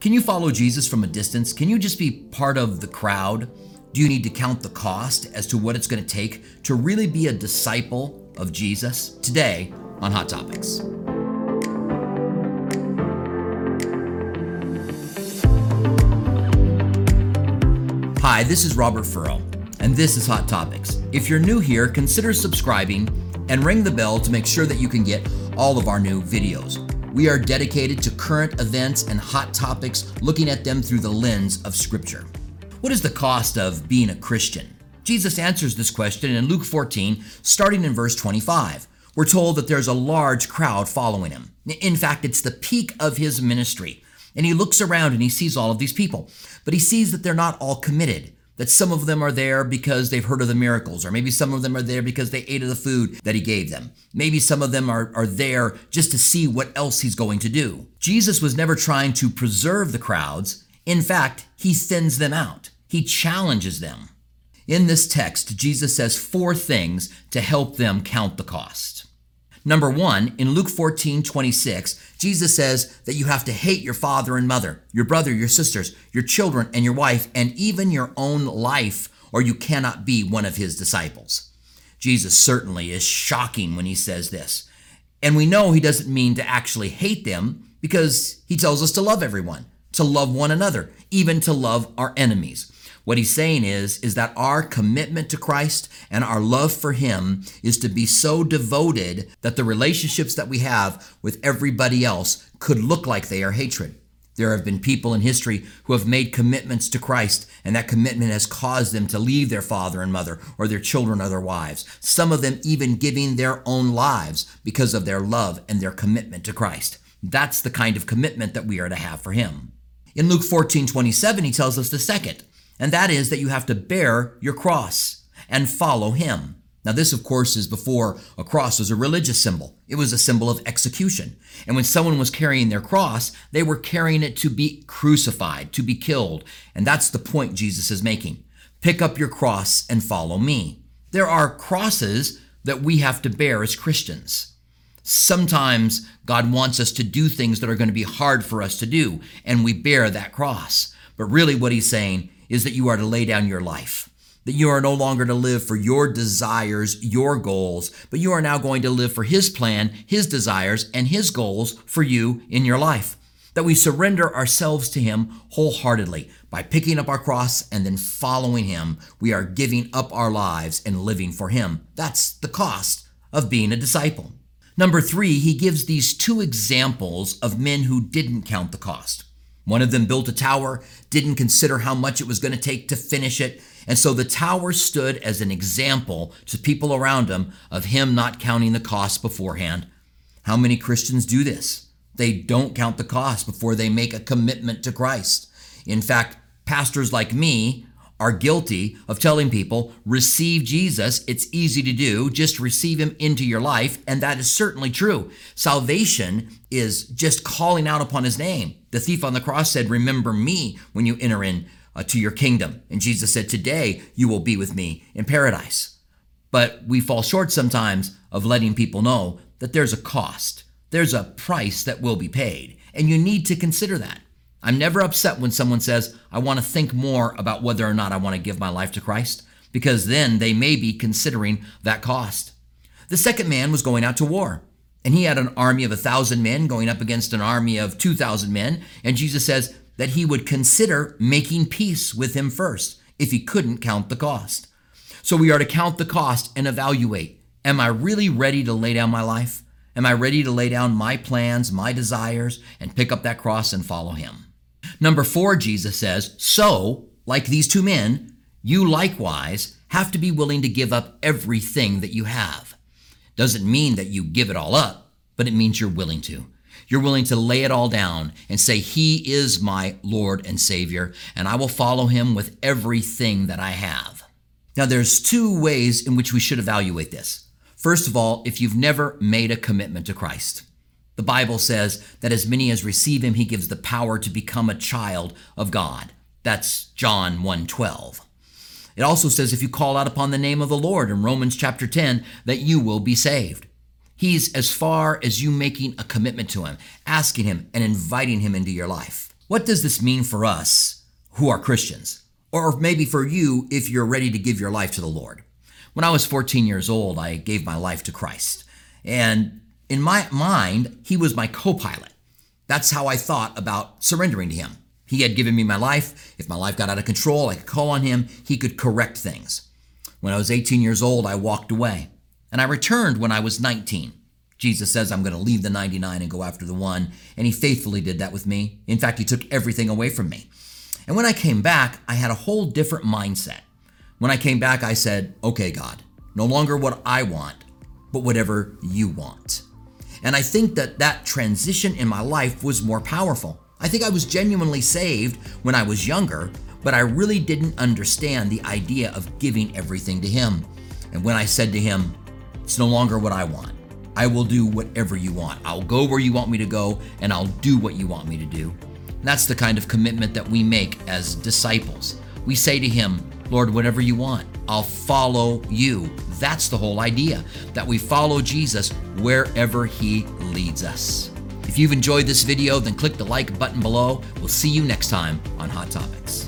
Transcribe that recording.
Can you follow Jesus from a distance? Can you just be part of the crowd? Do you need to count the cost as to what it's going to take to really be a disciple of Jesus? Today on Hot Topics. Hi, this is Robert Furrow, and this is Hot Topics. If you're new here, consider subscribing and ring the bell to make sure that you can get all of our new videos. We are dedicated to current events and hot topics, looking at them through the lens of Scripture. What is the cost of being a Christian? Jesus answers this question in Luke 14, starting in verse 25. We're told that there's a large crowd following him. In fact, it's the peak of his ministry. And he looks around and he sees all of these people, but he sees that they're not all committed that some of them are there because they've heard of the miracles, or maybe some of them are there because they ate of the food that he gave them. Maybe some of them are, are there just to see what else he's going to do. Jesus was never trying to preserve the crowds. In fact, he thins them out, he challenges them. In this text, Jesus says four things to help them count the cost. Number one, in Luke 14, 26, Jesus says that you have to hate your father and mother, your brother, your sisters, your children, and your wife, and even your own life, or you cannot be one of his disciples. Jesus certainly is shocking when he says this. And we know he doesn't mean to actually hate them because he tells us to love everyone, to love one another, even to love our enemies. What he's saying is, is that our commitment to Christ and our love for him is to be so devoted that the relationships that we have with everybody else could look like they are hatred. There have been people in history who have made commitments to Christ, and that commitment has caused them to leave their father and mother or their children or their wives. Some of them even giving their own lives because of their love and their commitment to Christ. That's the kind of commitment that we are to have for Him. In Luke 14 27, he tells us the second and that is that you have to bear your cross and follow him. Now, this, of course, is before a cross was a religious symbol. It was a symbol of execution. And when someone was carrying their cross, they were carrying it to be crucified, to be killed. And that's the point Jesus is making. Pick up your cross and follow me. There are crosses that we have to bear as Christians. Sometimes God wants us to do things that are going to be hard for us to do, and we bear that cross. But really, what he's saying is that you are to lay down your life. That you are no longer to live for your desires, your goals, but you are now going to live for His plan, His desires, and His goals for you in your life. That we surrender ourselves to Him wholeheartedly. By picking up our cross and then following Him, we are giving up our lives and living for Him. That's the cost of being a disciple. Number three, he gives these two examples of men who didn't count the cost. One of them built a tower, didn't consider how much it was going to take to finish it, and so the tower stood as an example to people around him of him not counting the cost beforehand. How many Christians do this? They don't count the cost before they make a commitment to Christ. In fact, pastors like me are guilty of telling people, receive Jesus. It's easy to do. Just receive him into your life. And that is certainly true. Salvation is just calling out upon his name. The thief on the cross said, remember me when you enter in uh, to your kingdom. And Jesus said, today you will be with me in paradise. But we fall short sometimes of letting people know that there's a cost. There's a price that will be paid. And you need to consider that. I'm never upset when someone says, I want to think more about whether or not I want to give my life to Christ, because then they may be considering that cost. The second man was going out to war, and he had an army of a thousand men going up against an army of 2,000 men, and Jesus says that he would consider making peace with him first if he couldn't count the cost. So we are to count the cost and evaluate Am I really ready to lay down my life? Am I ready to lay down my plans, my desires, and pick up that cross and follow him? Number four, Jesus says, So, like these two men, you likewise have to be willing to give up everything that you have. Doesn't mean that you give it all up, but it means you're willing to. You're willing to lay it all down and say, He is my Lord and Savior, and I will follow Him with everything that I have. Now, there's two ways in which we should evaluate this. First of all, if you've never made a commitment to Christ. The Bible says that as many as receive him, he gives the power to become a child of God. That's John 1:12. It also says if you call out upon the name of the Lord in Romans chapter 10 that you will be saved. He's as far as you making a commitment to him, asking him and inviting him into your life. What does this mean for us who are Christians? Or maybe for you if you're ready to give your life to the Lord. When I was 14 years old, I gave my life to Christ. And in my mind, He was my co pilot. That's how I thought about surrendering to Him. He had given me my life. If my life got out of control, I could call on Him. He could correct things. When I was 18 years old, I walked away. And I returned when I was 19. Jesus says, I'm going to leave the 99 and go after the one. And he faithfully did that with me. In fact, he took everything away from me. And when I came back, I had a whole different mindset. When I came back, I said, Okay, God, no longer what I want, but whatever you want. And I think that that transition in my life was more powerful. I think I was genuinely saved when I was younger, but I really didn't understand the idea of giving everything to Him. And when I said to Him, It's no longer what I want, I will do whatever you want. I'll go where you want me to go, and I'll do what you want me to do. That's the kind of commitment that we make as disciples. We say to Him, Lord, whatever you want, I'll follow you. That's the whole idea, that we follow Jesus wherever He leads us. If you've enjoyed this video, then click the like button below. We'll see you next time on Hot Topics.